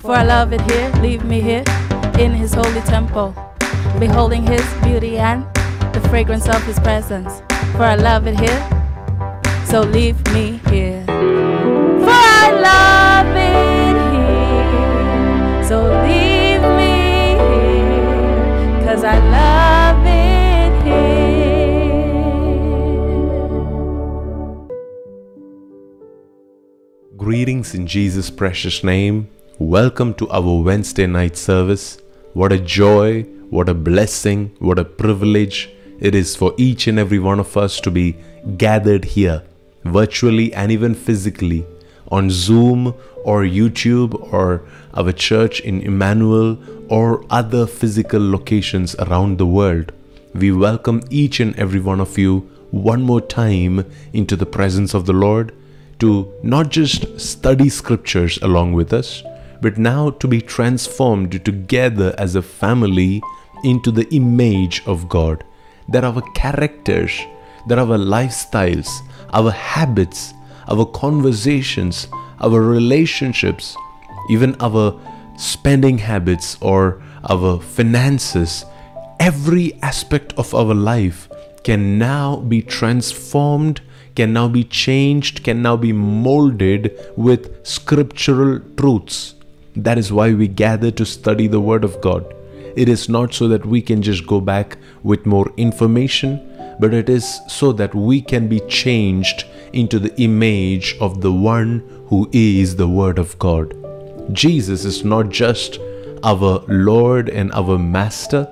For I love it here, leave me here in his holy temple, beholding his beauty and the fragrance of his presence. For I love it here, so leave me here. For I love it here, so leave me here, cause I love it here. Greetings in Jesus' precious name. Welcome to our Wednesday night service. What a joy, what a blessing, what a privilege it is for each and every one of us to be gathered here, virtually and even physically, on Zoom or YouTube or our church in Emmanuel or other physical locations around the world. We welcome each and every one of you one more time into the presence of the Lord to not just study scriptures along with us, but now to be transformed together as a family into the image of God. That our characters, that our lifestyles, our habits, our conversations, our relationships, even our spending habits or our finances, every aspect of our life can now be transformed, can now be changed, can now be molded with scriptural truths. That is why we gather to study the Word of God. It is not so that we can just go back with more information, but it is so that we can be changed into the image of the one who is the Word of God. Jesus is not just our Lord and our Master,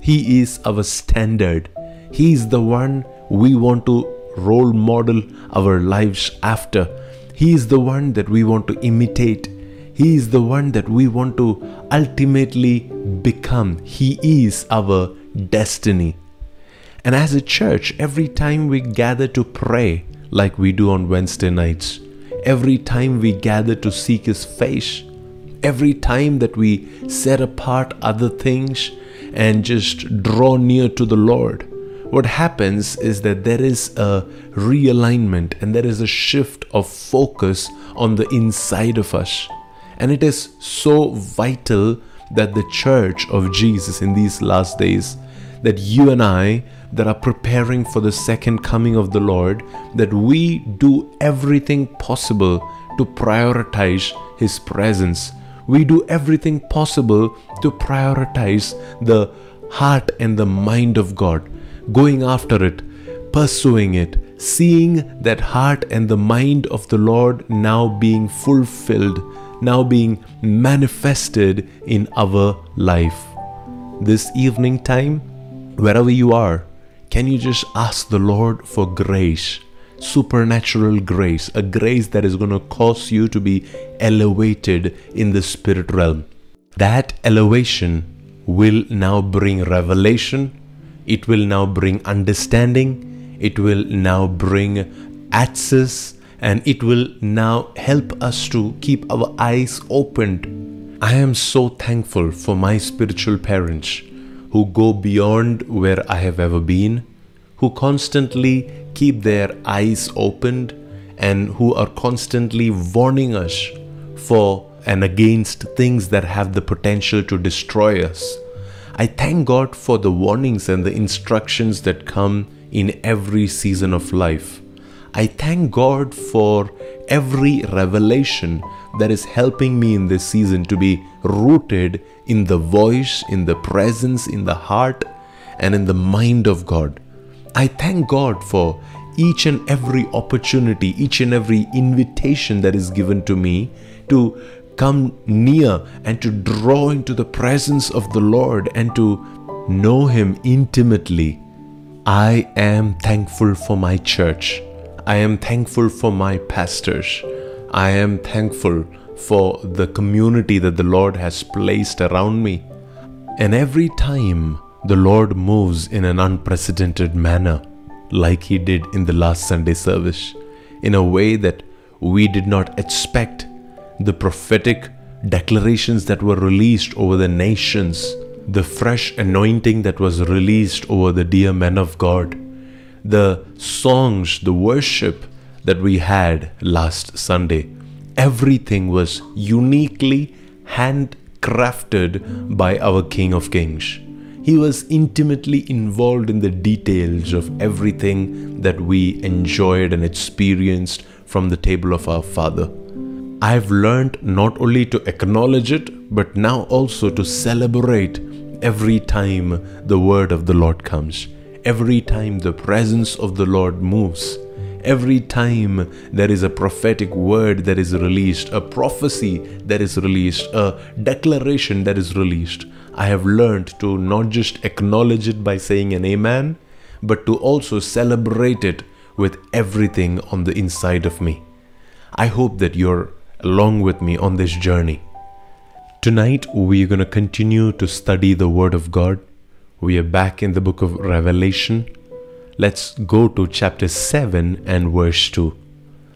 He is our standard. He is the one we want to role model our lives after. He is the one that we want to imitate. He is the one that we want to ultimately become. He is our destiny. And as a church, every time we gather to pray, like we do on Wednesday nights, every time we gather to seek His face, every time that we set apart other things and just draw near to the Lord, what happens is that there is a realignment and there is a shift of focus on the inside of us. And it is so vital that the church of Jesus in these last days, that you and I that are preparing for the second coming of the Lord, that we do everything possible to prioritize His presence. We do everything possible to prioritize the heart and the mind of God, going after it, pursuing it, seeing that heart and the mind of the Lord now being fulfilled, now being manifested in our life. This evening time, wherever you are, can you just ask the Lord for grace? Supernatural grace, a grace that is going to cause you to be elevated in the spirit realm. That elevation will now bring revelation, it will now bring understanding, it will now bring access, and it will now help us to keep our eyes opened. I am so thankful for my spiritual parents who go beyond where I have ever been, who constantly keep their eyes opened, and who are constantly warning us for and against things that have the potential to destroy us. I thank God for the warnings and the instructions that come in every season of life. I thank God for every revelation that is helping me in this season to be rooted in the voice, in the presence, in the heart, and in the mind of God. I thank God for each and every opportunity, each and every invitation that is given to me to come near and to draw into the presence of the Lord and to know Him intimately. I am thankful for my church. I am thankful for my pastors. I am thankful for the community that the Lord has placed around me. And every time the Lord moves in an unprecedented manner, like He did in the last Sunday service, in a way that we did not expect, the prophetic declarations that were released over the nations, the fresh anointing that was released over the dear men of God, the songs, the worship that we had last Sunday, everything was uniquely handcrafted by our King of Kings. He was intimately involved in the details of everything that we enjoyed and experienced from the table of our Father. I've learned not only to acknowledge it, but now also to celebrate every time the word of the Lord comes, every time the presence of the Lord moves. Every time there is a prophetic word that is released, a prophecy that is released, a declaration that is released, I have learned to not just acknowledge it by saying an amen, but to also celebrate it with everything on the inside of me. I hope that you're along with me on this journey. Tonight, we're going to continue to study the Word of God. We are back in the book of Revelation. Let's go to chapter 7 and verse 2.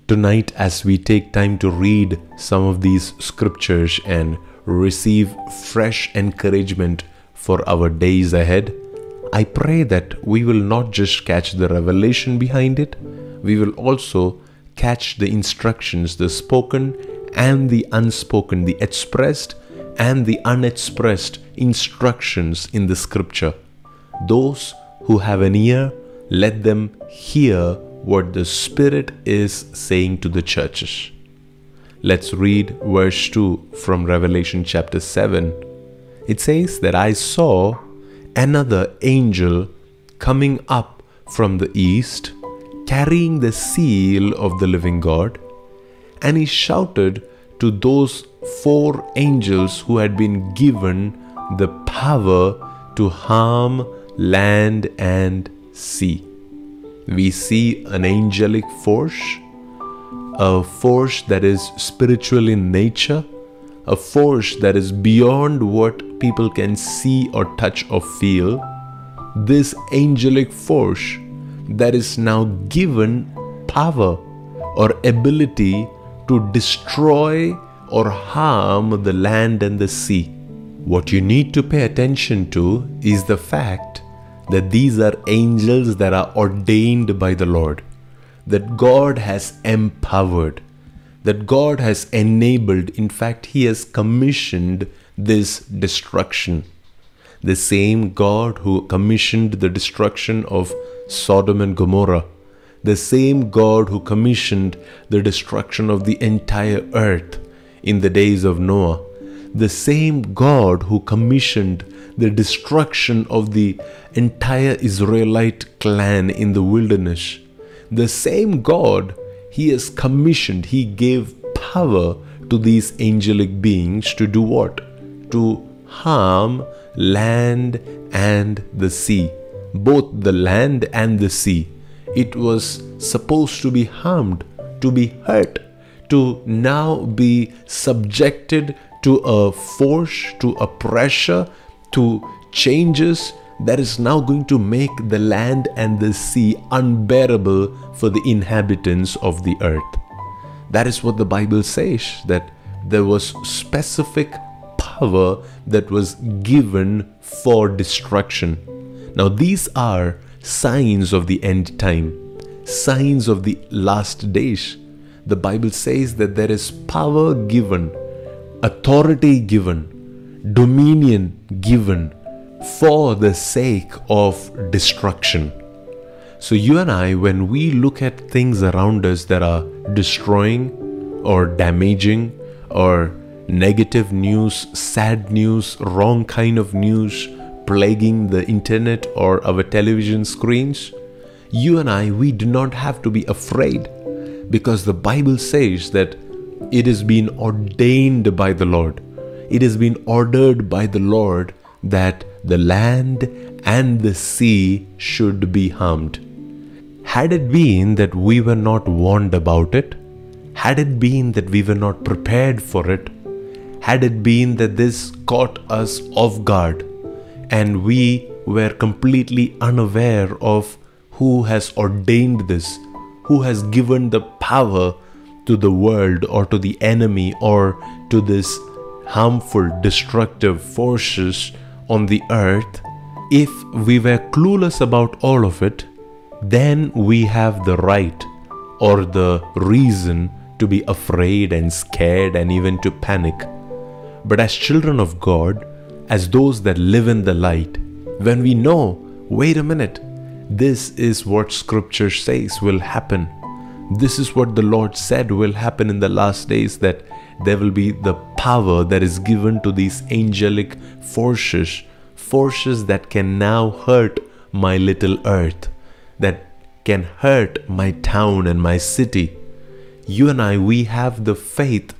Tonight, as we take time to read some of these scriptures and receive fresh encouragement for our days ahead, I pray that we will not just catch the revelation behind it, we will also catch the instructions, the spoken and the unspoken, the expressed and the unexpressed instructions in the scripture. Those who have an ear, let them hear what the Spirit is saying to the churches. Let's read verse 2 from Revelation chapter 7. It says that I saw another angel coming up from the east, carrying the seal of the living God, and he shouted to those four angels who had been given the power to harm land and sea. We see an angelic force a force that is spiritual in nature, a force that is beyond what people can see or touch or feel. This angelic force that is now given power or ability to destroy or harm the land and the sea. What you need to pay attention to is the fact that these are angels that are ordained by the Lord that God has empowered, that God has enabled, in fact, He has commissioned this destruction. The same God who commissioned the destruction of Sodom and Gomorrah, the same God who commissioned the destruction of the entire earth in the days of Noah, the same God who commissioned the destruction of the entire Israelite clan in the wilderness the same God he has commissioned, he gave power to these angelic beings to do what? To harm land and the sea. Both the land and the sea. It was supposed to be harmed, to be hurt, to now be subjected to a force, to a pressure, to changes that is now going to make the land and the sea unbearable for the inhabitants of the earth. That is what the Bible says that there was specific power that was given for destruction. Now, these are signs of the end time, signs of the last days. The Bible says that there is power given, authority given, dominion given for the sake of destruction. So, you and I, when we look at things around us that are destroying or damaging or negative news, sad news, wrong kind of news plaguing the internet or our television screens, you and I, we do not have to be afraid because the Bible says that it has been ordained by the Lord, it has been ordered by the Lord that the land and the sea should be harmed. Had it been that we were not warned about it, had it been that we were not prepared for it, had it been that this caught us off guard and we were completely unaware of who has ordained this, who has given the power to the world or to the enemy or to this harmful, destructive forces on the earth, if we were clueless about all of it, then we have the right or the reason to be afraid and scared and even to panic. But as children of God, as those that live in the light, when we know, wait a minute, this is what scripture says will happen. This is what the Lord said will happen in the last days that there will be the power that is given to these angelic forces, forces that can now hurt my little earth, that can hurt my town and my city. You and I, we have the faith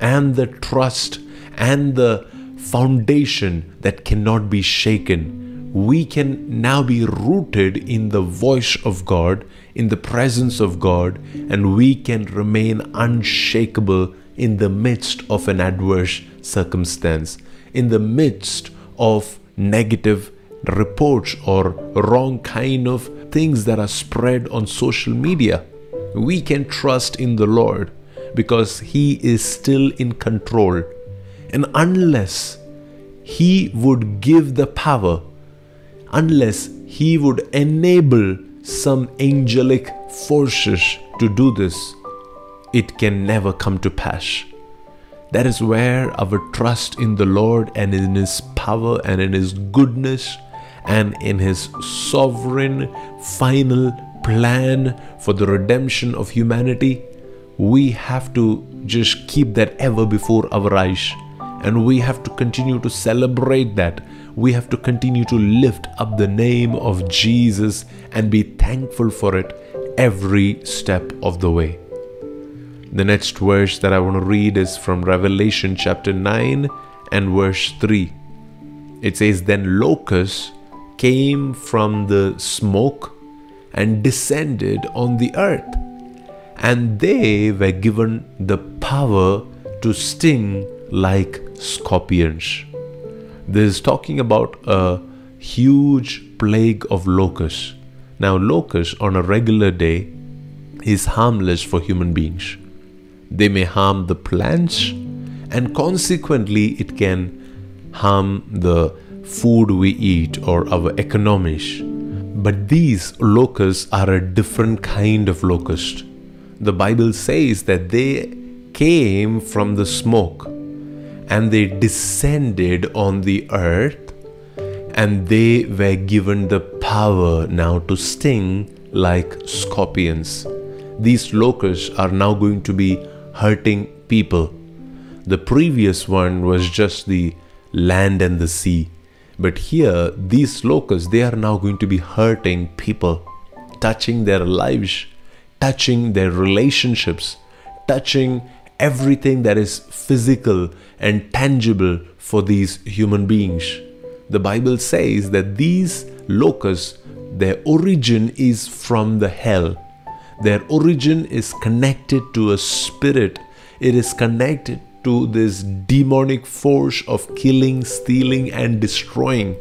and the trust and the foundation that cannot be shaken we can now be rooted in the voice of God, in the presence of God, and we can remain unshakable in the midst of an adverse circumstance, in the midst of negative reports or wrong kind of things that are spread on social media. We can trust in the Lord because He is still in control. And unless He would give the power unless he would enable some angelic forces to do this, it can never come to pass. That is where our trust in the Lord and in His power and in His goodness and in His sovereign final plan for the redemption of humanity, we have to just keep that ever before our eyes. And we have to continue to celebrate that we have to continue to lift up the name of Jesus and be thankful for it every step of the way. The next verse that I want to read is from Revelation chapter 9 and verse 3. It says, Then locusts came from the smoke and descended on the earth, and they were given the power to sting like scorpions. This is talking about a huge plague of locusts. Now, locusts on a regular day is harmless for human beings. They may harm the plants, and consequently, it can harm the food we eat or our economies. But these locusts are a different kind of locust. The Bible says that they came from the smoke and they descended on the earth and they were given the power now to sting like scorpions. These locusts are now going to be hurting people. The previous one was just the land and the sea. But here, these locusts, they are now going to be hurting people, touching their lives, touching their relationships, touching everything that is physical and tangible for these human beings. The Bible says that these locusts, their origin is from the hell. Their origin is connected to a spirit, it is connected to this demonic force of killing, stealing, and destroying.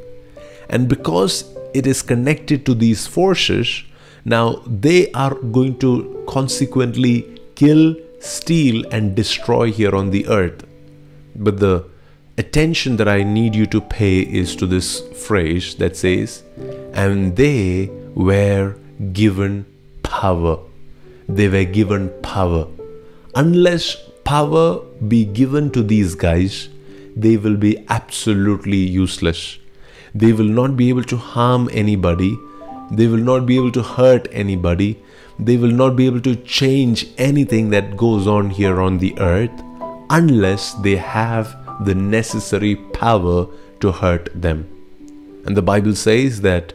And because it is connected to these forces, now they are going to consequently kill, steal, and destroy here on the earth. But the attention that I need you to pay is to this phrase that says, and they were given power. They were given power. Unless power be given to these guys, they will be absolutely useless. They will not be able to harm anybody. They will not be able to hurt anybody. They will not be able to change anything that goes on here on the earth unless they have the necessary power to hurt them. And the Bible says that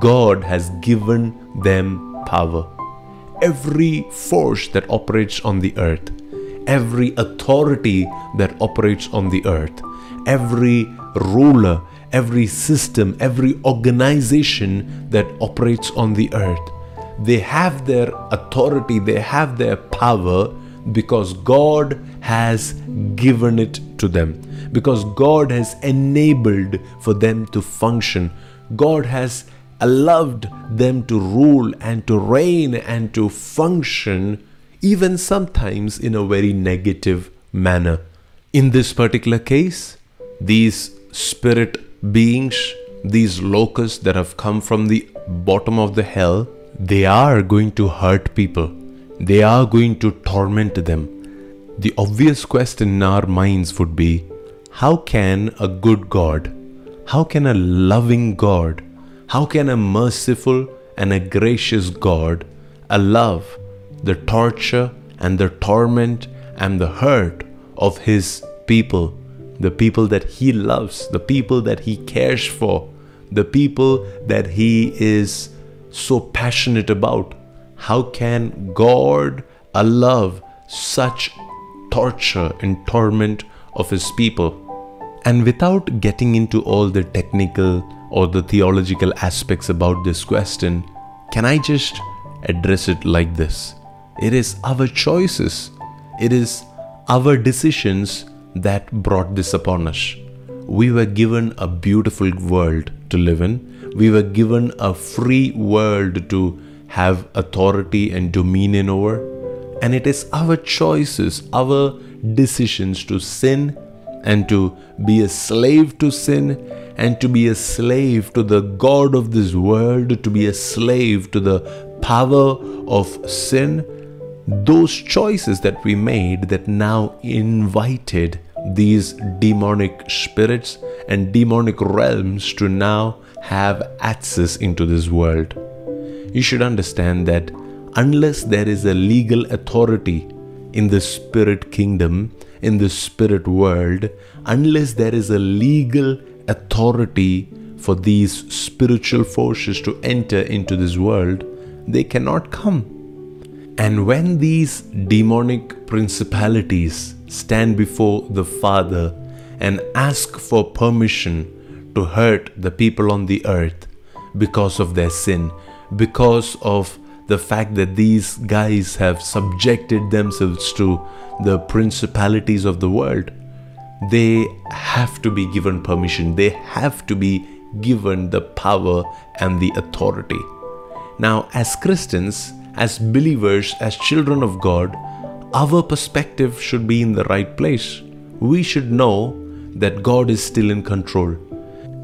God has given them power. Every force that operates on the earth, every authority that operates on the earth, every ruler, every system, every organization that operates on the earth, they have their authority, they have their power because God has given it to them, because God has enabled for them to function. God has allowed them to rule and to reign and to function, even sometimes in a very negative manner. In this particular case, these spirit beings, these locusts that have come from the bottom of the hell, they are going to hurt people they are going to torment them. The obvious question in our minds would be how can a good God, how can a loving God, how can a merciful and a gracious God allow the torture and the torment and the hurt of his people, the people that he loves, the people that he cares for, the people that he is so passionate about? How can God allow such torture and torment of his people? And without getting into all the technical or the theological aspects about this question, can I just address it like this? It is our choices, it is our decisions that brought this upon us. We were given a beautiful world to live in, we were given a free world to have authority and dominion over. And it is our choices, our decisions to sin and to be a slave to sin and to be a slave to the God of this world, to be a slave to the power of sin, those choices that we made that now invited these demonic spirits and demonic realms to now have access into this world. You should understand that unless there is a legal authority in the spirit kingdom, in the spirit world, unless there is a legal authority for these spiritual forces to enter into this world, they cannot come. And when these demonic principalities stand before the Father and ask for permission to hurt the people on the earth because of their sin, because of the fact that these guys have subjected themselves to the principalities of the world, they have to be given permission, they have to be given the power and the authority. Now, as Christians, as believers, as children of God, our perspective should be in the right place. We should know that God is still in control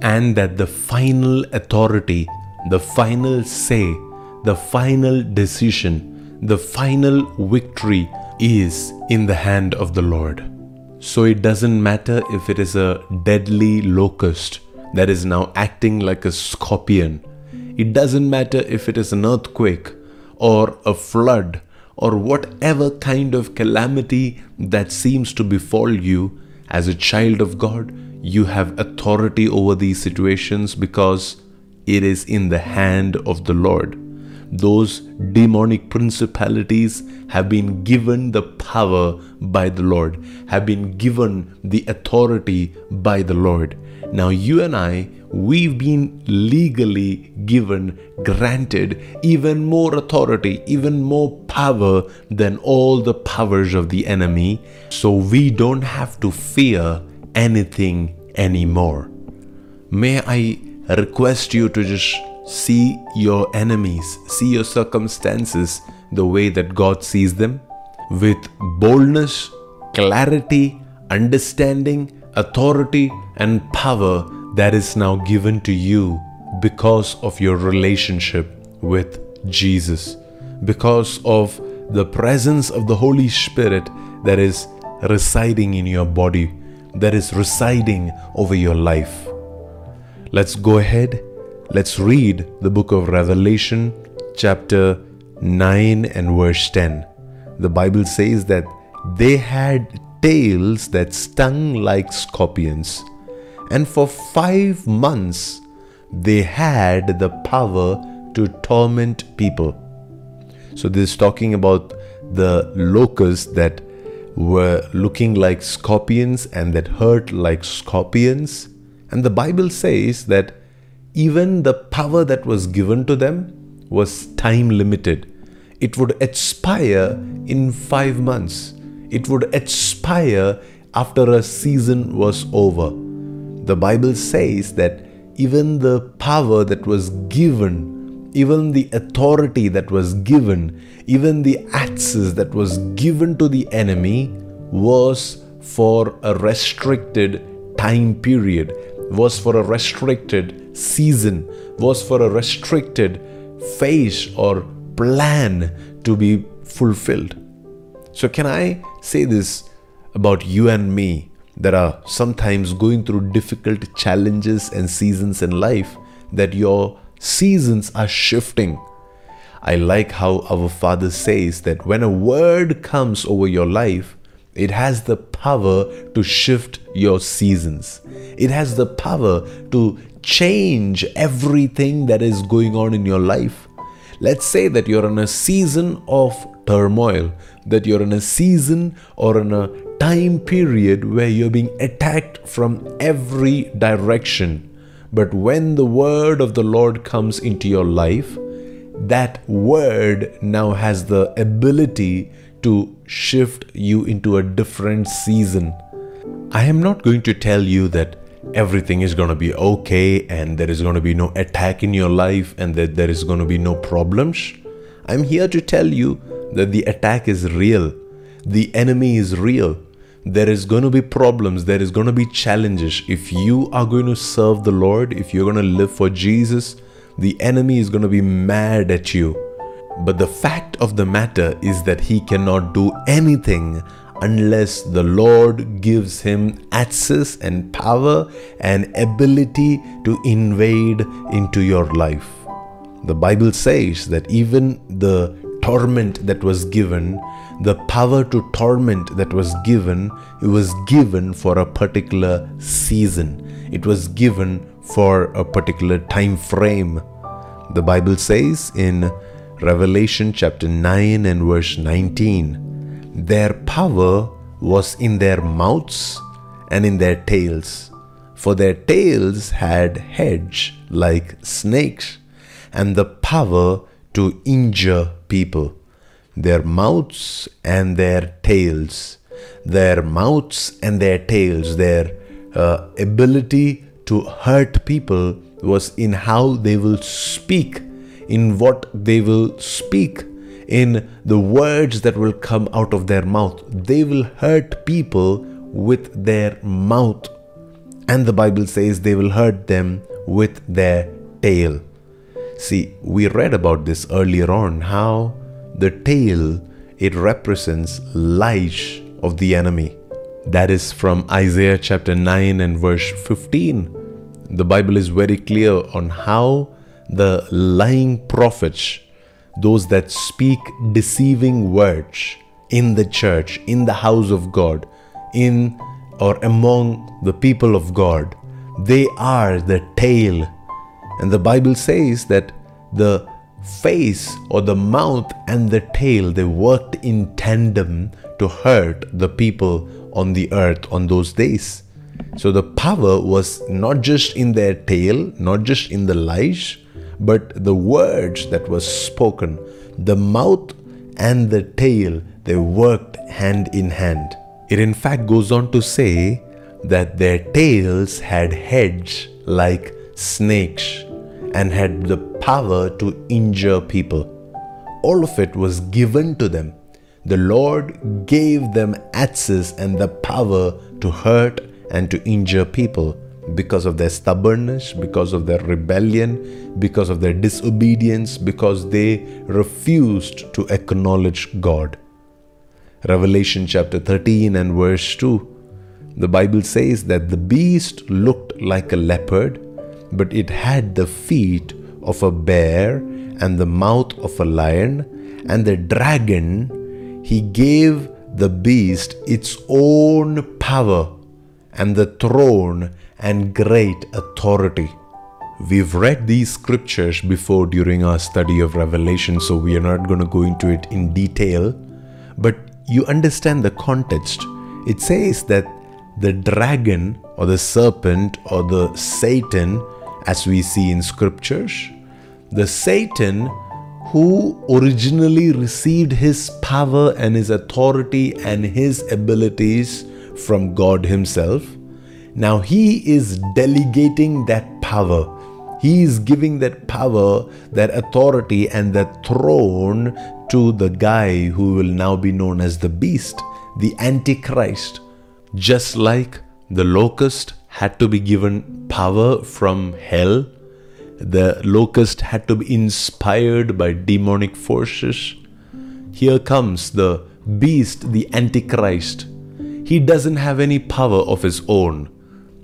and that the final authority, the final say, the final decision, the final victory is in the hand of the Lord. So it doesn't matter if it is a deadly locust that is now acting like a scorpion. It doesn't matter if it is an earthquake or a flood or whatever kind of calamity that seems to befall you as a child of God. You have authority over these situations because it is in the hand of the Lord those demonic principalities have been given the power by the Lord, have been given the authority by the Lord. Now, you and I, we've been legally given, granted even more authority, even more power than all the powers of the enemy. So we don't have to fear anything anymore. May I request you to just see your enemies, see your circumstances the way that God sees them with boldness, clarity, understanding, authority, and power that is now given to you because of your relationship with Jesus, because of the presence of the Holy Spirit that is residing in your body, that is residing over your life. Let's go ahead Let's read the book of Revelation, chapter 9 and verse 10. The Bible says that they had tails that stung like scorpions, and for five months they had the power to torment people. So, this is talking about the locusts that were looking like scorpions and that hurt like scorpions. And the Bible says that even the power that was given to them was time limited. It would expire in five months. It would expire after a season was over. The Bible says that even the power that was given, even the authority that was given, even the access that was given to the enemy was for a restricted time period, was for a restricted season was for a restricted phase or plan to be fulfilled. So, can I say this about you and me that are sometimes going through difficult challenges and seasons in life, that your seasons are shifting. I like how our Father says that when a word comes over your life, it has the power to shift your seasons. It has the power to change everything that is going on in your life. Let's say that you're in a season of turmoil, that you're in a season or in a time period where you're being attacked from every direction. But when the word of the Lord comes into your life, that word now has the ability to shift you into a different season. I am not going to tell you that everything is going to be okay and there is going to be no attack in your life and that there is going to be no problems. I'm here to tell you that the attack is real, the enemy is real. There is going to be problems, there is going to be challenges. If you are going to serve the Lord, if you're going to live for Jesus, the enemy is going to be mad at you but the fact of the matter is that he cannot do anything unless the Lord gives him access and power and ability to invade into your life. The Bible says that even the torment that was given, the power to torment that was given, it was given for a particular season. It was given for a particular time frame. The Bible says in Revelation chapter 9 and verse 19 Their power was in their mouths and in their tails, for their tails had heads like snakes, and the power to injure people. Their mouths and their tails, their mouths and their tails, their uh, ability to hurt people was in how they will speak in what they will speak, in the words that will come out of their mouth. They will hurt people with their mouth. And the Bible says they will hurt them with their tail. See, we read about this earlier on how the tail it represents lies of the enemy. That is from Isaiah chapter 9 and verse 15. The Bible is very clear on how the lying prophets, those that speak deceiving words in the church, in the house of God, in or among the people of God, they are the tail. And the Bible says that the face or the mouth and the tail they worked in tandem to hurt the people on the earth on those days. So the power was not just in their tail, not just in the lies, but the words that were spoken, the mouth and the tail, they worked hand in hand. It in fact goes on to say that their tails had heads like snakes and had the power to injure people. All of it was given to them. The Lord gave them access and the power to hurt and to injure people because of their stubbornness, because of their rebellion, because of their disobedience, because they refused to acknowledge God. Revelation chapter 13 and verse 2 the Bible says that the beast looked like a leopard, but it had the feet of a bear and the mouth of a lion, and the dragon, he gave the beast its own power and the throne and great authority. We've read these scriptures before during our study of Revelation, so we are not going to go into it in detail, but you understand the context. It says that the dragon or the serpent or the Satan, as we see in scriptures, the Satan who originally received his power and his authority and his abilities from God Himself, now he is delegating that power. He is giving that power, that authority, and that throne to the guy who will now be known as the beast, the Antichrist. Just like the locust had to be given power from hell, the locust had to be inspired by demonic forces. Here comes the beast, the Antichrist He doesn't have any power of his own.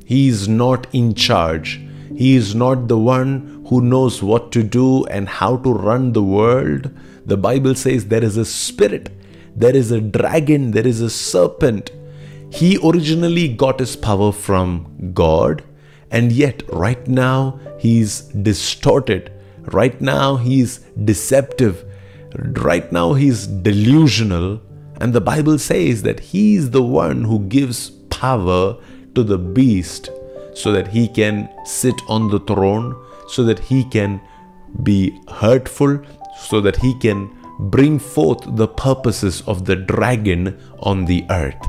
He is not in charge. He is not the one who knows what to do and how to run the world. The Bible says there is a spirit, there is a dragon, there is a serpent. He originally got his power from God, and yet right now he's distorted. Right now he's deceptive. Right now he's delusional. And the Bible says that he is the one who gives power to the beast so that he can sit on the throne, so that he can be hurtful, so that he can bring forth the purposes of the dragon on the earth.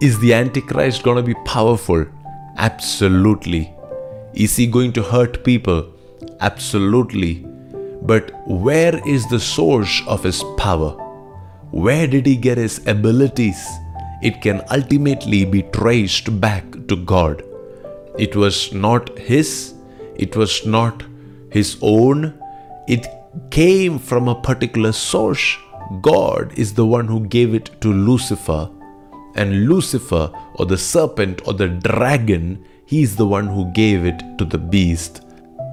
Is the Antichrist going to be powerful? Absolutely. Is he going to hurt people? Absolutely. But where is the source of his power? Where did he get his abilities? It can ultimately be traced back to God. It was not his, it was not his own, it came from a particular source. God is the one who gave it to Lucifer. And Lucifer, or the serpent, or the dragon, he is the one who gave it to the beast.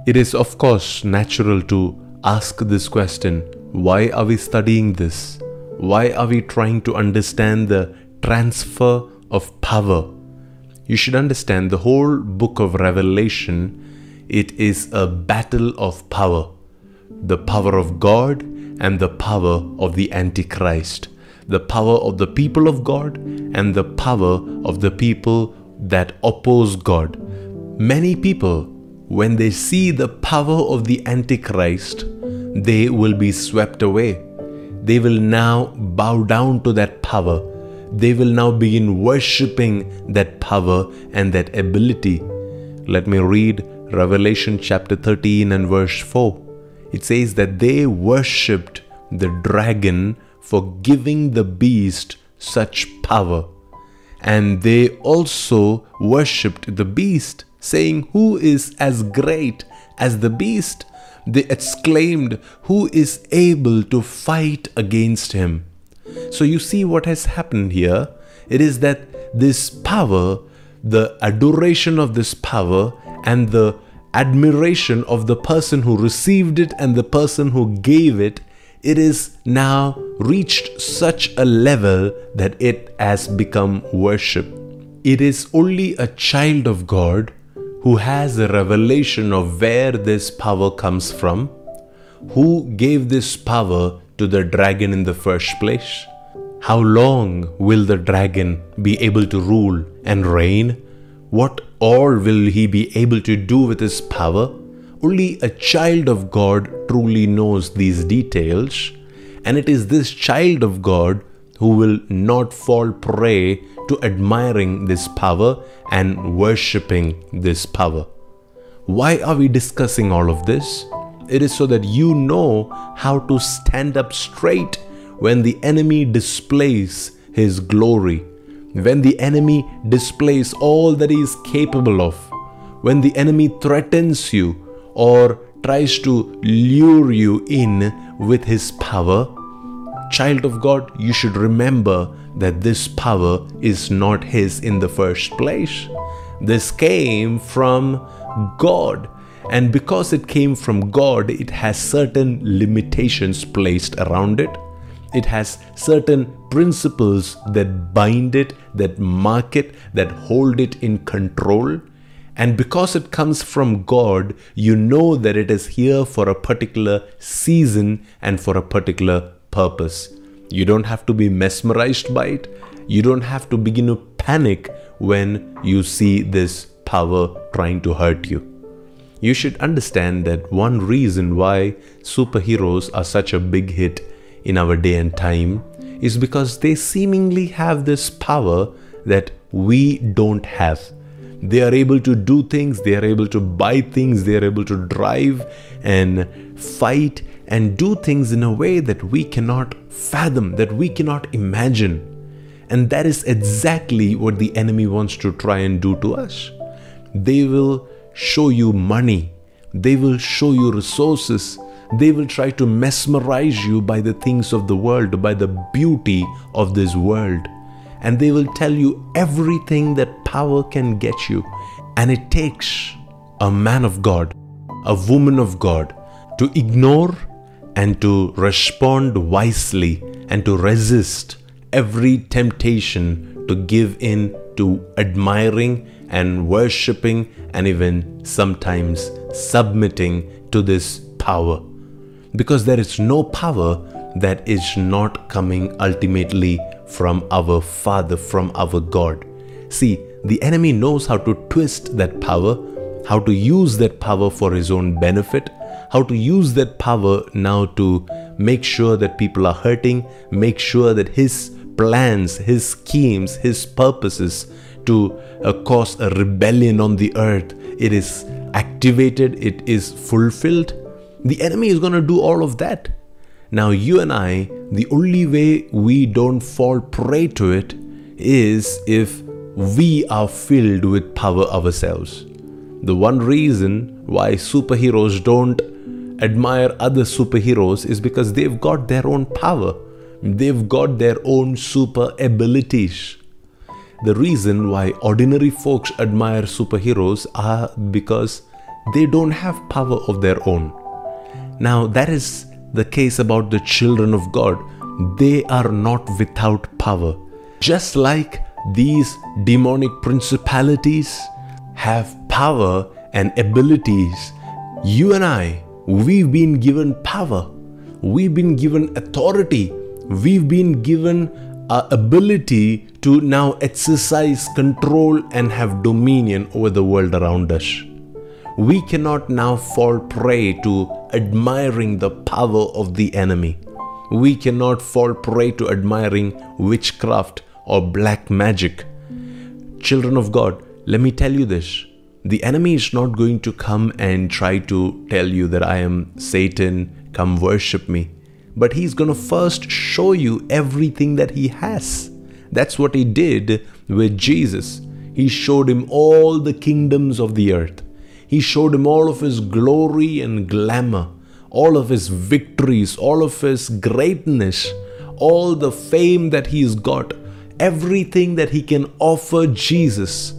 It is, of course, natural to ask this question why are we studying this? Why are we trying to understand the transfer of power you should understand the whole book of Revelation, it is a battle of power. The power of God and the power of the Antichrist. The power of the people of God and the power of the people that oppose God. Many people, when they see the power of the Antichrist, they will be swept away. They will now bow down to that power they will now begin worshipping that power and that ability. Let me read Revelation chapter 13 and verse 4. It says that they worshipped the dragon for giving the beast such power. And they also worshipped the beast, saying, Who is as great as the beast? They exclaimed, Who is able to fight against him? So you see what has happened here. It is that this power, the adoration of this power, and the admiration of the person who received it and the person who gave it, it is now reached such a level that it has become worship. It is only a child of God who has a revelation of where this power comes from, who gave this power to the dragon in the first place? How long will the dragon be able to rule and reign? What all will he be able to do with his power? Only a child of God truly knows these details, and it is this child of God who will not fall prey to admiring this power and worshipping this power. Why are we discussing all of this? It is so that you know how to stand up straight when the enemy displays his glory, when the enemy displays all that he is capable of, when the enemy threatens you or tries to lure you in with his power, child of God, you should remember that this power is not his in the first place. This came from God and because it came from God, it has certain limitations placed around it. It has certain principles that bind it, that mark it, that hold it in control. And because it comes from God, you know that it is here for a particular season and for a particular purpose. You don't have to be mesmerized by it. You don't have to begin to panic when you see this power trying to hurt you you should understand that one reason why superheroes are such a big hit in our day and time is because they seemingly have this power that we don't have. They are able to do things, they are able to buy things, they are able to drive and fight and do things in a way that we cannot fathom, that we cannot imagine. And that is exactly what the enemy wants to try and do to us. They will show you money, they will show you resources, they will try to mesmerize you by the things of the world, by the beauty of this world. and they will tell you everything that power can get you. And it takes a man of God, a woman of God, to ignore and to respond wisely and to resist every temptation to give in to admiring and worshipping and even sometimes submitting to this power. Because there is no power that is not coming ultimately from our Father, from our God. See, the enemy knows how to twist that power, how to use that power for his own benefit, how to use that power now to make sure that people are hurting, make sure that his plans, his schemes, his purposes to uh, cause a rebellion on the earth, it is activated, it is fulfilled. The enemy is going to do all of that. Now, you and I, the only way we don't fall prey to it is if we are filled with power ourselves. The one reason why superheroes don't admire other superheroes is because they've got their own power, they've got their own super abilities. The reason why ordinary folks admire superheroes are because they don't have power of their own. Now, that is the case about the children of God. They are not without power. Just like these demonic principalities have power and abilities, you and I, we've been given power. We've been given authority. We've been given our ability to now exercise control and have dominion over the world around us. We cannot now fall prey to admiring the power of the enemy. We cannot fall prey to admiring witchcraft or black magic. Children of God, let me tell you this. The enemy is not going to come and try to tell you that I am Satan, come worship me but he's going to first show you everything that he has. That's what he did with Jesus. He showed him all the kingdoms of the earth. He showed him all of his glory and glamour, all of his victories, all of his greatness, all the fame that he's got, everything that he can offer Jesus.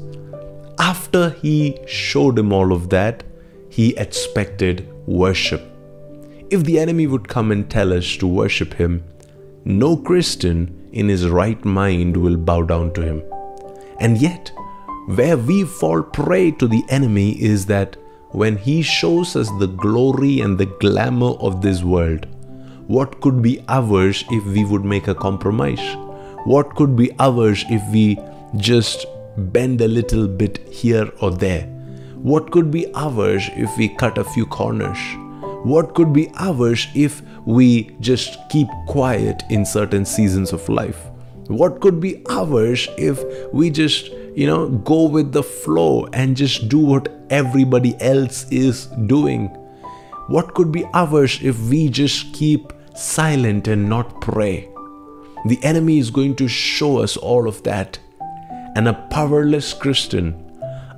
After he showed him all of that, he expected worship. If the enemy would come and tell us to worship him, no Christian in his right mind will bow down to him. And yet, where we fall prey to the enemy is that when he shows us the glory and the glamour of this world, what could be ours if we would make a compromise? What could be ours if we just bend a little bit here or there? What could be ours if we cut a few corners? What could be ours if we just keep quiet in certain seasons of life? What could be ours if we just, you know, go with the flow and just do what everybody else is doing? What could be ours if we just keep silent and not pray? The enemy is going to show us all of that. And a powerless Christian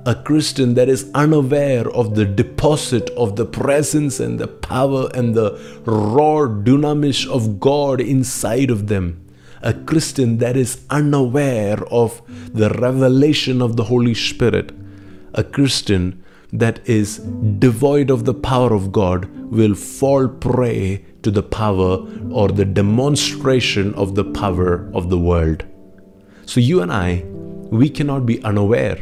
a Christian that is unaware of the deposit of the presence and the power and the raw dunamis of God inside of them. A Christian that is unaware of the revelation of the Holy Spirit. A Christian that is devoid of the power of God will fall prey to the power or the demonstration of the power of the world. So, you and I, we cannot be unaware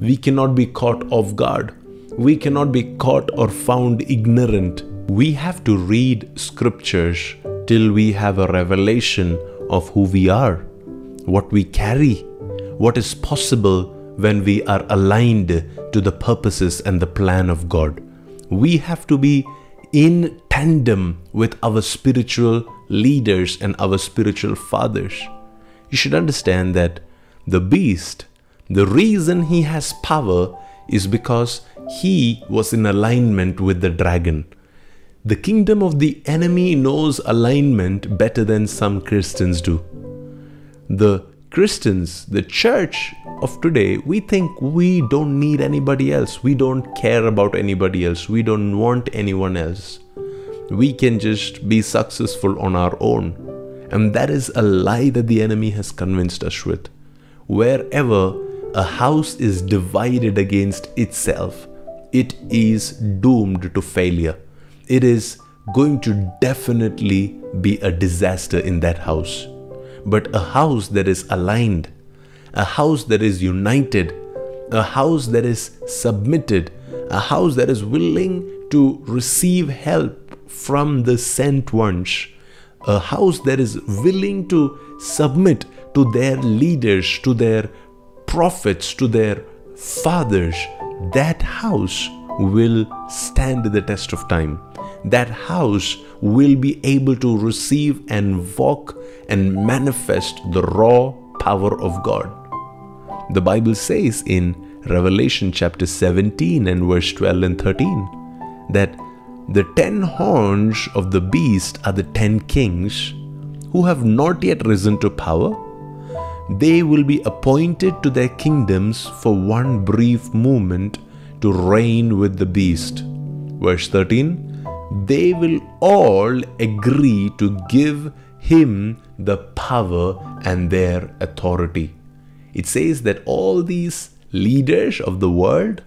we cannot be caught off guard. We cannot be caught or found ignorant. We have to read scriptures till we have a revelation of who we are, what we carry, what is possible when we are aligned to the purposes and the plan of God. We have to be in tandem with our spiritual leaders and our spiritual fathers. You should understand that the beast the reason he has power is because he was in alignment with the dragon. The kingdom of the enemy knows alignment better than some Christians do. The Christians, the church of today, we think we don't need anybody else. We don't care about anybody else. We don't want anyone else. We can just be successful on our own. And that is a lie that the enemy has convinced us with. wherever a house is divided against itself, it is doomed to failure. It is going to definitely be a disaster in that house. But a house that is aligned, a house that is united, a house that is submitted, a house that is willing to receive help from the sent ones, a house that is willing to submit to their leaders, to their prophets, to their fathers, that house will stand the test of time. That house will be able to receive and walk and manifest the raw power of God. The Bible says in Revelation chapter 17 and verse 12 and 13 that the ten horns of the beast are the ten kings who have not yet risen to power. They will be appointed to their kingdoms for one brief moment to reign with the beast. Verse 13 They will all agree to give him the power and their authority. It says that all these leaders of the world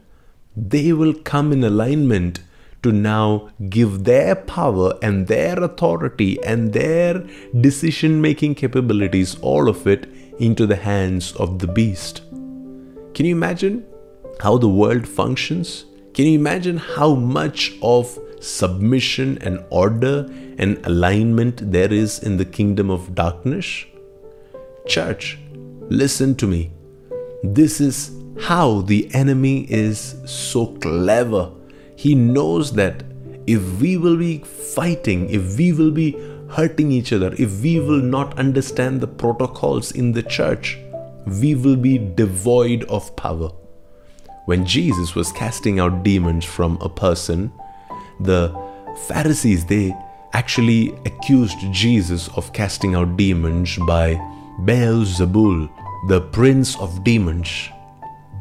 they will come in alignment to now give their power and their authority and their decision making capabilities, all of it, into the hands of the beast. Can you imagine how the world functions? Can you imagine how much of submission and order and alignment there is in the kingdom of darkness? Church, listen to me. This is how the enemy is so clever. He knows that if we will be fighting, if we will be hurting each other, if we will not understand the protocols in the church, we will be devoid of power. When Jesus was casting out demons from a person, the Pharisees they actually accused Jesus of casting out demons by Beelzebul, the prince of demons.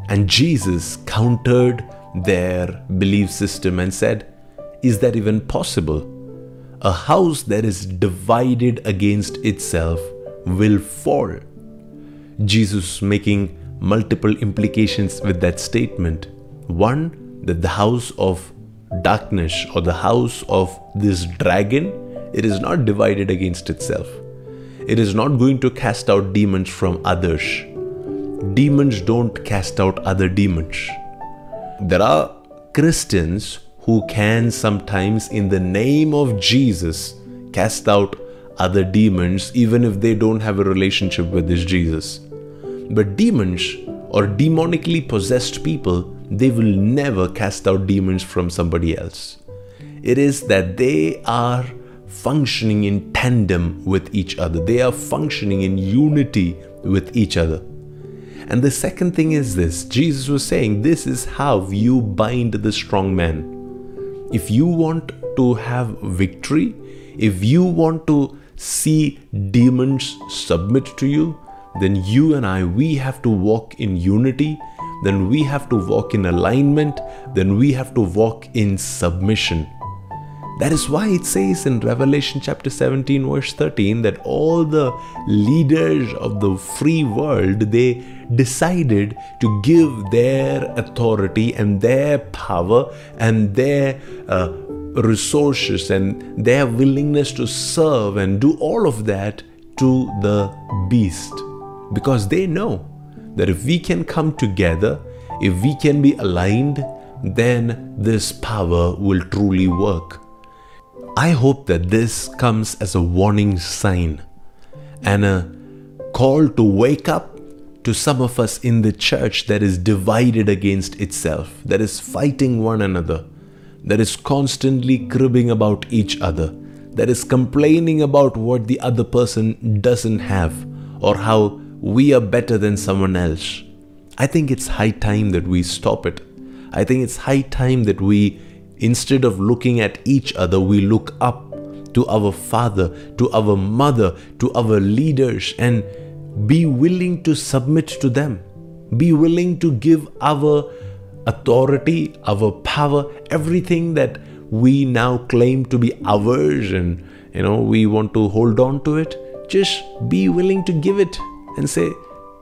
And Jesus countered their belief system and said, Is that even possible? A house that is divided against itself will fall. Jesus making multiple implications with that statement. One, that the house of darkness or the house of this dragon, it is not divided against itself. It is not going to cast out demons from others. Demons don't cast out other demons. There are Christians who can sometimes, in the name of Jesus, cast out other demons even if they don't have a relationship with this Jesus. But demons or demonically possessed people, they will never cast out demons from somebody else. It is that they are functioning in tandem with each other, they are functioning in unity with each other. And the second thing is this Jesus was saying, This is how you bind the strong man. If you want to have victory, if you want to see demons submit to you, then you and I, we have to walk in unity, then we have to walk in alignment, then we have to walk in submission. That is why it says in Revelation chapter 17, verse 13, that all the leaders of the free world they decided to give their authority and their power and their uh, resources and their willingness to serve and do all of that to the beast because they know that if we can come together, if we can be aligned, then this power will truly work. I hope that this comes as a warning sign and a call to wake up to some of us in the church that is divided against itself, that is fighting one another, that is constantly cribbing about each other, that is complaining about what the other person doesn't have or how we are better than someone else. I think it's high time that we stop it. I think it's high time that we, instead of looking at each other, we look up to our father, to our mother, to our leaders, and be willing to submit to them. Be willing to give our authority, our power, everything that we now claim to be ours and you know we want to hold on to it just be willing to give it and say,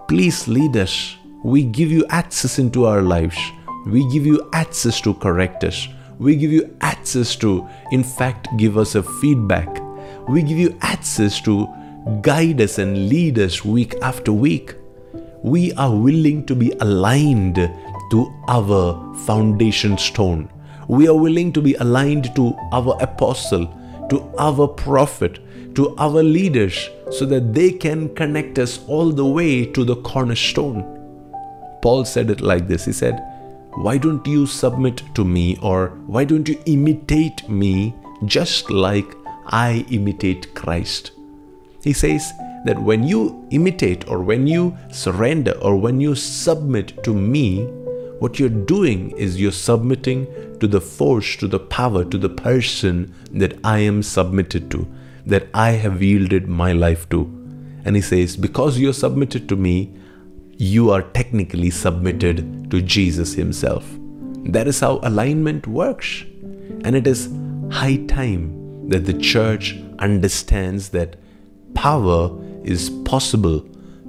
Please lead us. We give you access into our lives. We give you access to correct us. We give you access to, in fact, give us a feedback. We give you access to guide us and lead us week after week. We are willing to be aligned to our foundation stone. We are willing to be aligned to our apostle, to our prophet, to our leaders, so that they can connect us all the way to the cornerstone. Paul said it like this He said, Why don't you submit to me, or why don't you imitate me just like I imitate Christ? He says that when you imitate, or when you surrender, or when you submit to me, what you're doing is you're submitting to the force, to the power, to the person that I am submitted to, that I have yielded my life to. And he says, Because you're submitted to me, you are technically submitted to Jesus Himself. That is how alignment works. And it is high time that the church understands that power is possible,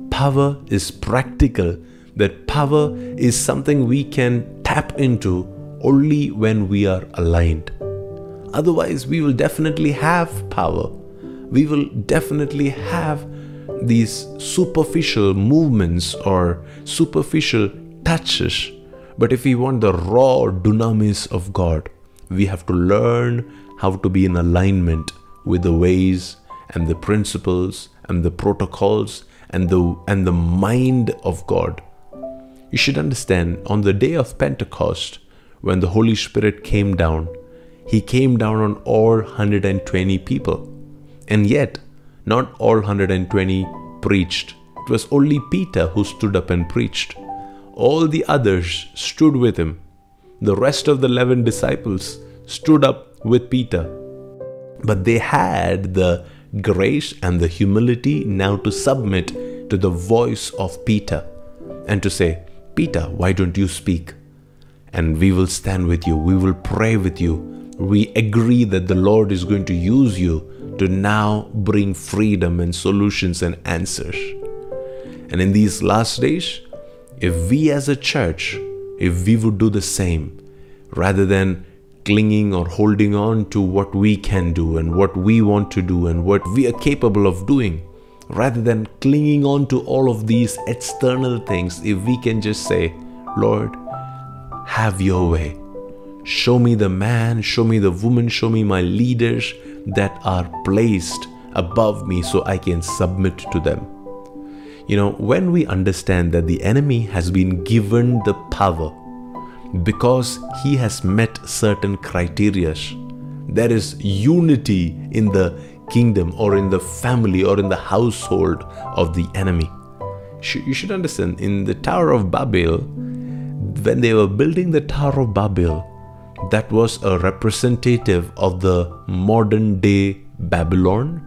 power is practical, that power is something we can tap into only when we are aligned. Otherwise, we will definitely have power. We will definitely have these superficial movements or superficial touches. But if we want the raw dunamis of God, we have to learn how to be in alignment with the ways and the principles and the protocols and the and the mind of God. You should understand on the day of Pentecost, when the Holy Spirit came down, He came down on all 120 people. And yet, not all 120 preached. It was only Peter who stood up and preached. All the others stood with him. The rest of the 11 disciples stood up with Peter. But they had the grace and the humility now to submit to the voice of Peter and to say, Peter, why don't you speak? And we will stand with you. We will pray with you. We agree that the Lord is going to use you to now bring freedom and solutions and answers. And in these last days, if we as a church, if we would do the same, rather than clinging or holding on to what we can do and what we want to do and what we are capable of doing, rather than clinging on to all of these external things, if we can just say, Lord, have your way. Show me the man, show me the woman, show me my leaders that are placed above me so I can submit to them. You know, when we understand that the enemy has been given the power because he has met certain criteria, there is unity in the kingdom or in the family or in the household of the enemy. You should understand in the Tower of Babel, when they were building the Tower of Babel, that was a representative of the modern day Babylon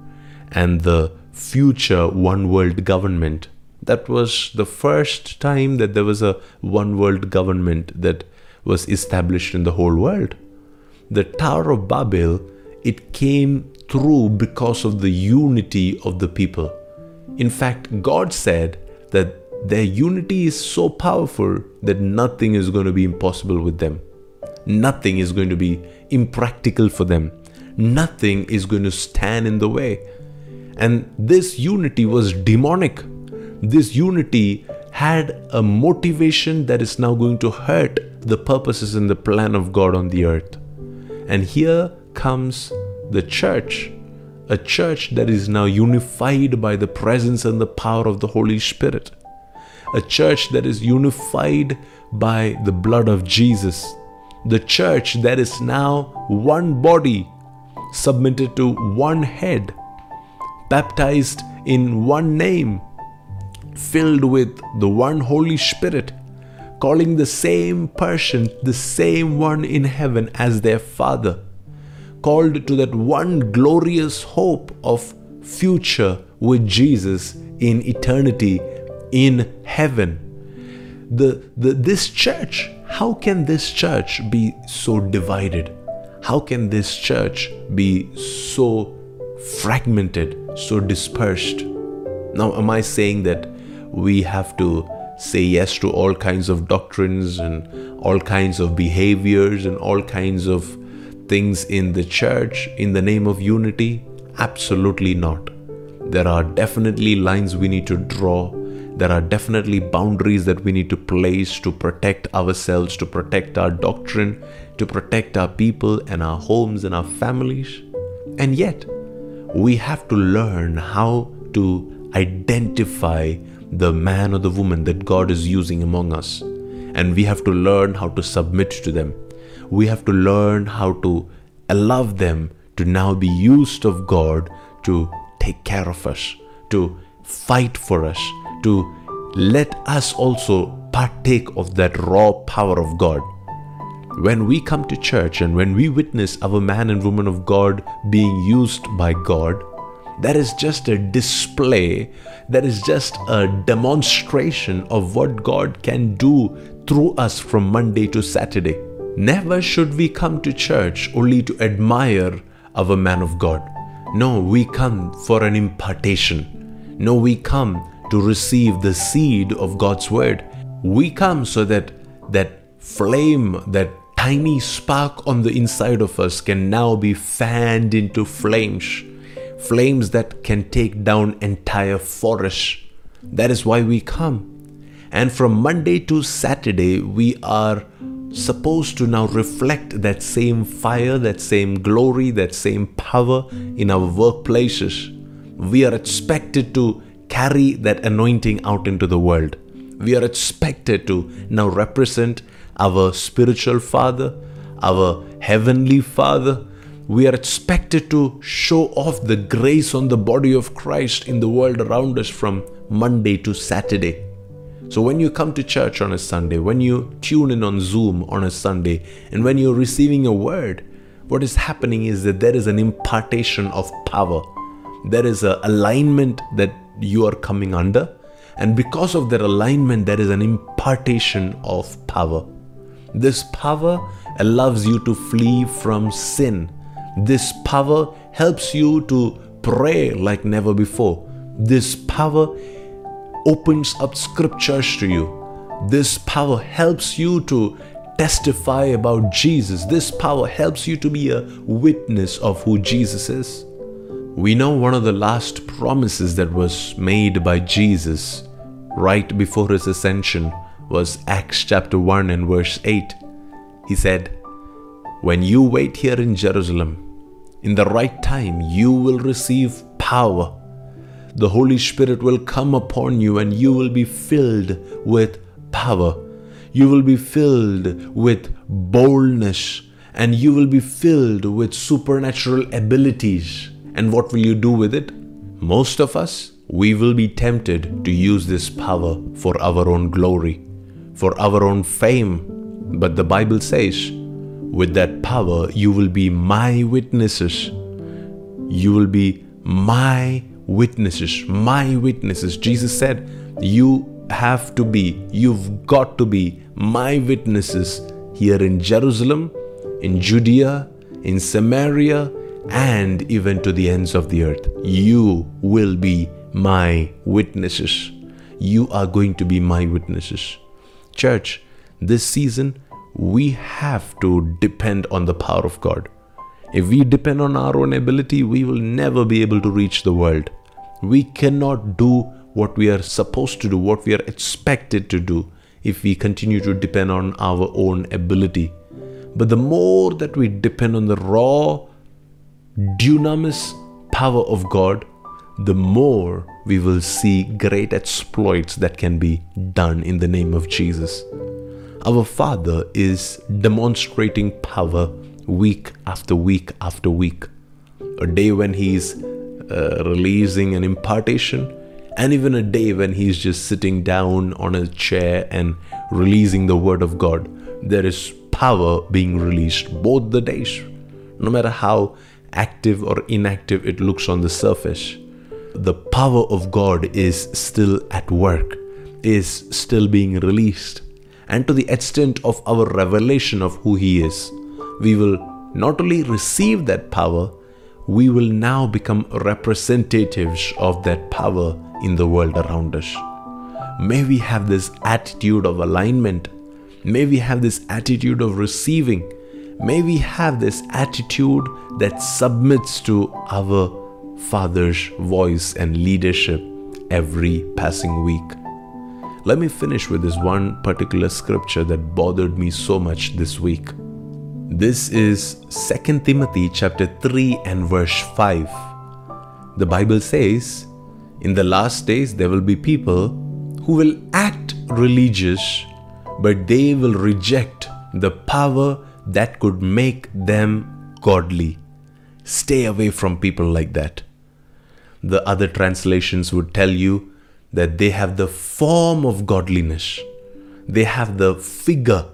and the future one world government. That was the first time that there was a one world government that was established in the whole world. The Tower of Babel, it came through because of the unity of the people. In fact, God said that their unity is so powerful that nothing is going to be impossible with them. Nothing is going to be impractical for them. Nothing is going to stand in the way. And this unity was demonic. This unity had a motivation that is now going to hurt the purposes and the plan of God on the earth. And here comes the church, a church that is now unified by the presence and the power of the Holy Spirit, a church that is unified by the blood of Jesus, the church that is now one body, submitted to one head, baptized in one name, filled with the one Holy Spirit, calling the same person, the same one in heaven as their Father, called to that one glorious hope of future with Jesus in eternity in heaven. The, the, this church how can this church be so divided? How can this church be so fragmented, so dispersed? Now, am I saying that we have to say yes to all kinds of doctrines and all kinds of behaviors and all kinds of things in the church in the name of unity? Absolutely not. There are definitely lines we need to draw. There are definitely boundaries that we need to place to protect ourselves, to protect our doctrine, to protect our people and our homes and our families. And yet, we have to learn how to identify the man or the woman that God is using among us. And we have to learn how to submit to them. We have to learn how to allow them to now be used of God to take care of us, to fight for us, to let us also partake of that raw power of God. When we come to church and when we witness our man and woman of God being used by God, that is just a display, that is just a demonstration of what God can do through us from Monday to Saturday. Never should we come to church only to admire our man of God. No, we come for an impartation. No, we come to receive the seed of God's word. We come so that that flame, that tiny spark on the inside of us can now be fanned into flames flames that can take down entire forests. That is why we come. And from Monday to Saturday, we are supposed to now reflect that same fire, that same glory, that same power in our workplaces. We are expected to carry that anointing out into the world. We are expected to now represent our spiritual father, our heavenly father, we are expected to show off the grace on the body of Christ in the world around us from Monday to Saturday. So, when you come to church on a Sunday, when you tune in on Zoom on a Sunday, and when you're receiving a word, what is happening is that there is an impartation of power. There is an alignment that you are coming under, and because of that alignment, there is an impartation of power. This power allows you to flee from sin this power helps you to pray like never before. This power opens up scriptures to you. This power helps you to testify about Jesus. This power helps you to be a witness of who Jesus is. We know one of the last promises that was made by Jesus right before his ascension was Acts chapter 1 and verse 8. He said, When you wait here in Jerusalem, in the right time, you will receive power. The Holy Spirit will come upon you and you will be filled with power. You will be filled with boldness and you will be filled with supernatural abilities. And what will you do with it? Most of us, we will be tempted to use this power for our own glory, for our own fame. But the Bible says, with that power, you will be my witnesses. You will be my witnesses. My witnesses. Jesus said, You have to be, you've got to be my witnesses here in Jerusalem, in Judea, in Samaria, and even to the ends of the earth. You will be my witnesses. You are going to be my witnesses. Church, this season, we have to depend on the power of God. If we depend on our own ability, we will never be able to reach the world. We cannot do what we are supposed to do, what we are expected to do, if we continue to depend on our own ability. But the more that we depend on the raw, dunamis power of God, the more we will see great exploits that can be done in the name of Jesus. Our Father is demonstrating power week after week after week. A day when He's uh, releasing an impartation, and even a day when He's just sitting down on a chair and releasing the Word of God. There is power being released both the days, no matter how active or inactive it looks on the surface. The power of God is still at work, is still being released and to the extent of our revelation of who He is, we will not only receive that power, we will now become representatives of that power in the world around us. May we have this attitude of alignment. May we have this attitude of receiving. May we have this attitude that submits to our Father's voice and leadership every passing week. Let me finish with this one particular scripture that bothered me so much this week. This is 2 Timothy chapter 3 and verse 5. The Bible says, In the last days there will be people who will act religious, but they will reject the power that could make them godly. Stay away from people like that. The other translations would tell you that they have the form of godliness, they have the figure,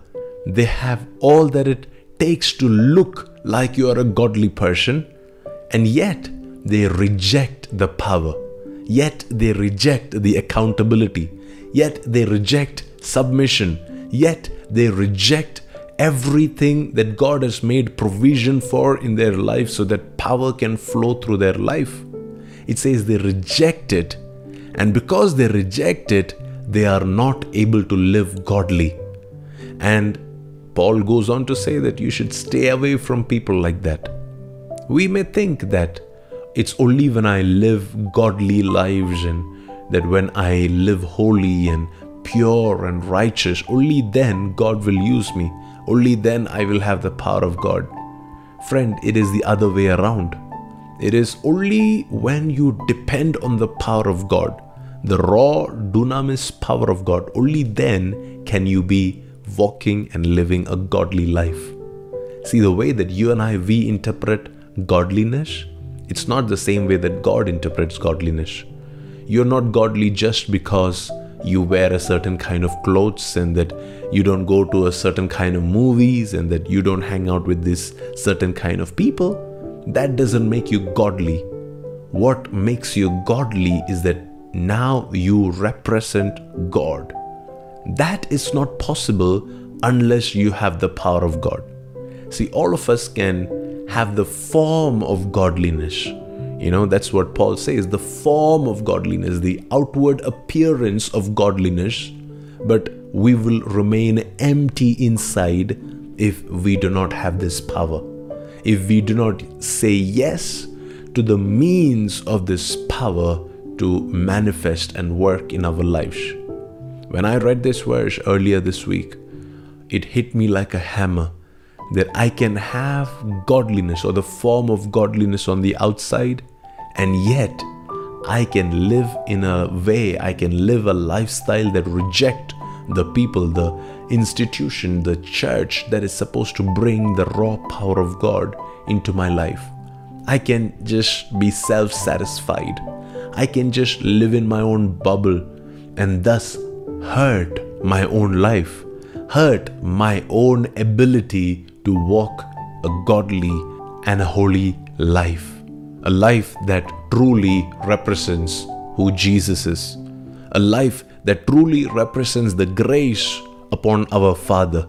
they have all that it takes to look like you are a godly person, and yet they reject the power, yet they reject the accountability, yet they reject submission, yet they reject everything that God has made provision for in their life so that power can flow through their life. It says they reject it and because they reject it, they are not able to live godly. And Paul goes on to say that you should stay away from people like that. We may think that it's only when I live godly lives and that when I live holy and pure and righteous, only then God will use me. Only then I will have the power of God. Friend, it is the other way around. It is only when you depend on the power of God, the raw dunamis power of God, only then can you be walking and living a godly life. See, the way that you and I we interpret godliness, it's not the same way that God interprets godliness. You're not godly just because you wear a certain kind of clothes and that you don't go to a certain kind of movies and that you don't hang out with this certain kind of people that doesn't make you godly. What makes you godly is that now you represent God. That is not possible unless you have the power of God. See, all of us can have the form of godliness. You know, that's what Paul says the form of godliness, the outward appearance of godliness, but we will remain empty inside if we do not have this power if we do not say yes to the means of this power to manifest and work in our lives. When I read this verse earlier this week, it hit me like a hammer that I can have godliness or the form of godliness on the outside, and yet I can live in a way, I can live a lifestyle that reject the people, the institution, the church that is supposed to bring the raw power of God into my life. I can just be self satisfied. I can just live in my own bubble and thus hurt my own life, hurt my own ability to walk a godly and a holy life. A life that truly represents who Jesus is. A life that truly represents the grace upon our Father,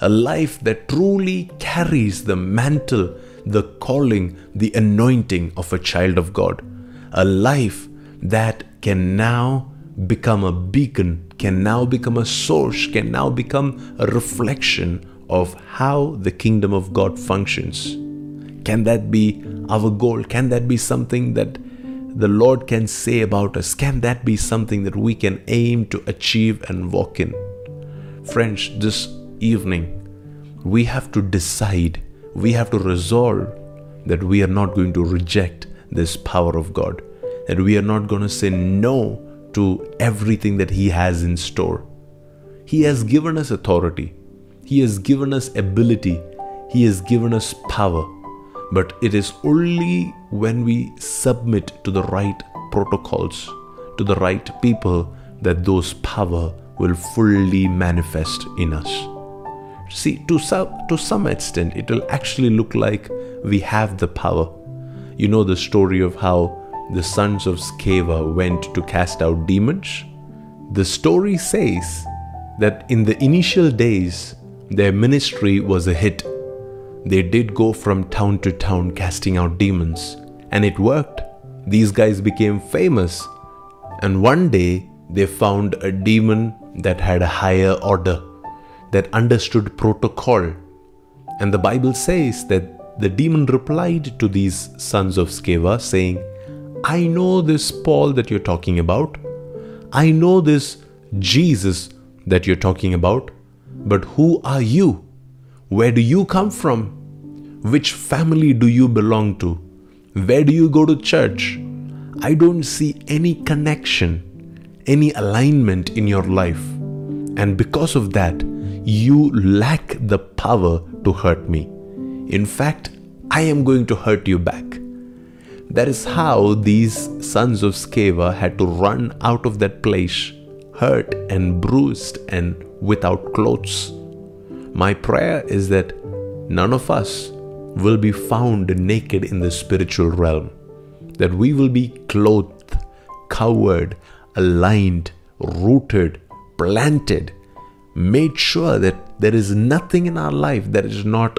a life that truly carries the mantle, the calling, the anointing of a child of God, a life that can now become a beacon, can now become a source, can now become a reflection of how the kingdom of God functions. Can that be our goal? Can that be something that the Lord can say about us? Can that be something that we can aim to achieve and walk in? Friends, this evening, we have to decide, we have to resolve that we are not going to reject this power of God, that we are not going to say no to everything that He has in store. He has given us authority, He has given us ability, He has given us power. But it is only when we submit to the right protocols, to the right people, that those power will fully manifest in us. See, to some, to some extent, it will actually look like we have the power. You know the story of how the sons of Sceva went to cast out demons? The story says that in the initial days, their ministry was a hit. They did go from town to town casting out demons, and it worked. These guys became famous, and one day They found a demon that had a higher order, that understood protocol. And the Bible says that the demon replied to these sons of Sceva, saying, I know this Paul that you're talking about. I know this Jesus that you're talking about. But who are you? Where do you come from? Which family do you belong to? Where do you go to church? I don't see any connection, any alignment in your life. And because of that, you lack the power to hurt me. In fact, I am going to hurt you back. That is how these sons of Sceva had to run out of that place, hurt and bruised and without clothes. My prayer is that none of us will be found naked in the spiritual realm, that we will be clothed, covered, aligned, rooted, planted, made sure that there is nothing in our life that is not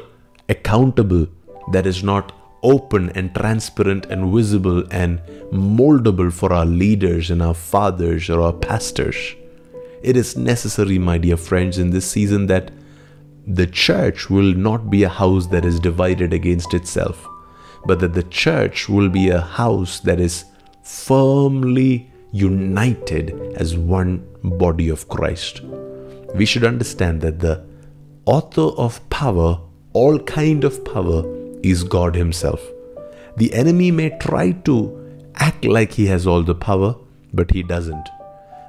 accountable, that is not open and transparent and visible and moldable for our leaders and our fathers or our pastors. It is necessary, my dear friends, in this season that the church will not be a house that is divided against itself, but that the church will be a house that is firmly united as one body of Christ. We should understand that the author of power, all kind of power, is God Himself. The enemy may try to act like he has all the power, but he doesn't.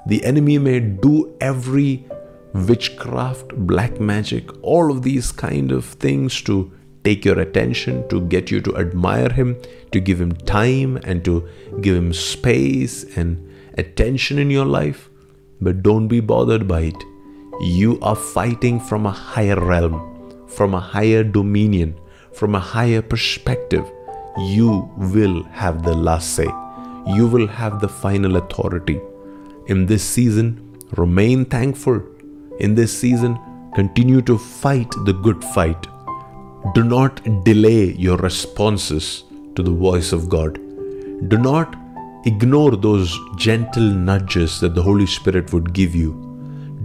The enemy may do every witchcraft, black magic, all of these kind of things to take your attention, to get you to admire him, to give him time and to give him space and attention in your life. But don't be bothered by it. You are fighting from a higher realm, from a higher dominion, from a higher perspective. You will have the last say. You will have the final authority. In this season, remain thankful. In this season, continue to fight the good fight. Do not delay your responses to the voice of God. Do not ignore those gentle nudges that the Holy Spirit would give you.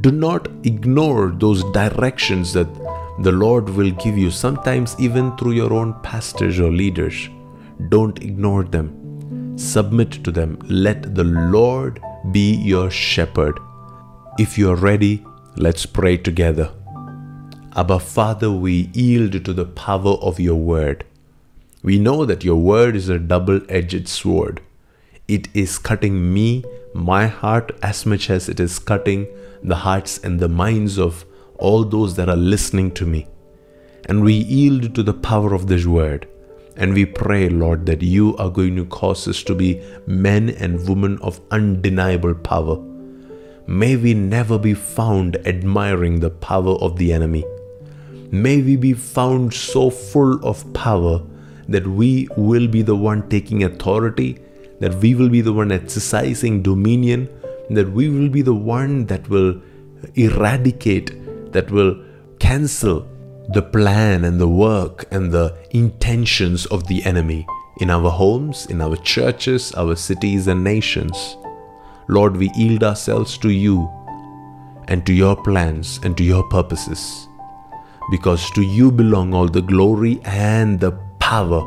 Do not ignore those directions that the Lord will give you, sometimes even through your own pastors or leaders. Don't ignore them. Submit to them. Let the Lord be your shepherd. If you are ready, let's pray together. Abba, Father, we yield to the power of your word. We know that your word is a double edged sword. It is cutting me, my heart, as much as it is cutting the hearts and the minds of all those that are listening to me. And we yield to the power of this word. And we pray, Lord, that you are going to cause us to be men and women of undeniable power. May we never be found admiring the power of the enemy. May we be found so full of power that we will be the one taking authority, that we will be the one exercising dominion, that we will be the one that will eradicate, that will cancel the plan and the work and the intentions of the enemy in our homes, in our churches, our cities, and nations. Lord, we yield ourselves to you and to your plans and to your purposes. Because to you belong all the glory and the power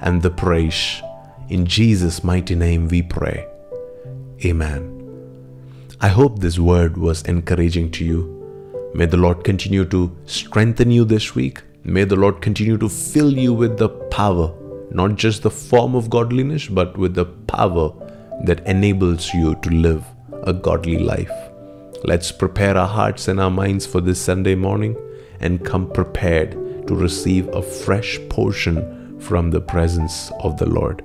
and the praise. In Jesus' mighty name we pray. Amen. I hope this word was encouraging to you. May the Lord continue to strengthen you this week. May the Lord continue to fill you with the power, not just the form of godliness, but with the power that enables you to live a godly life. Let's prepare our hearts and our minds for this Sunday morning and come prepared to receive a fresh portion from the presence of the Lord.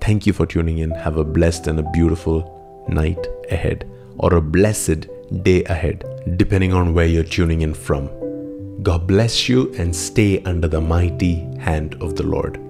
Thank you for tuning in. Have a blessed and a beautiful night ahead or a blessed day ahead, depending on where you're tuning in from. God bless you and stay under the mighty hand of the Lord.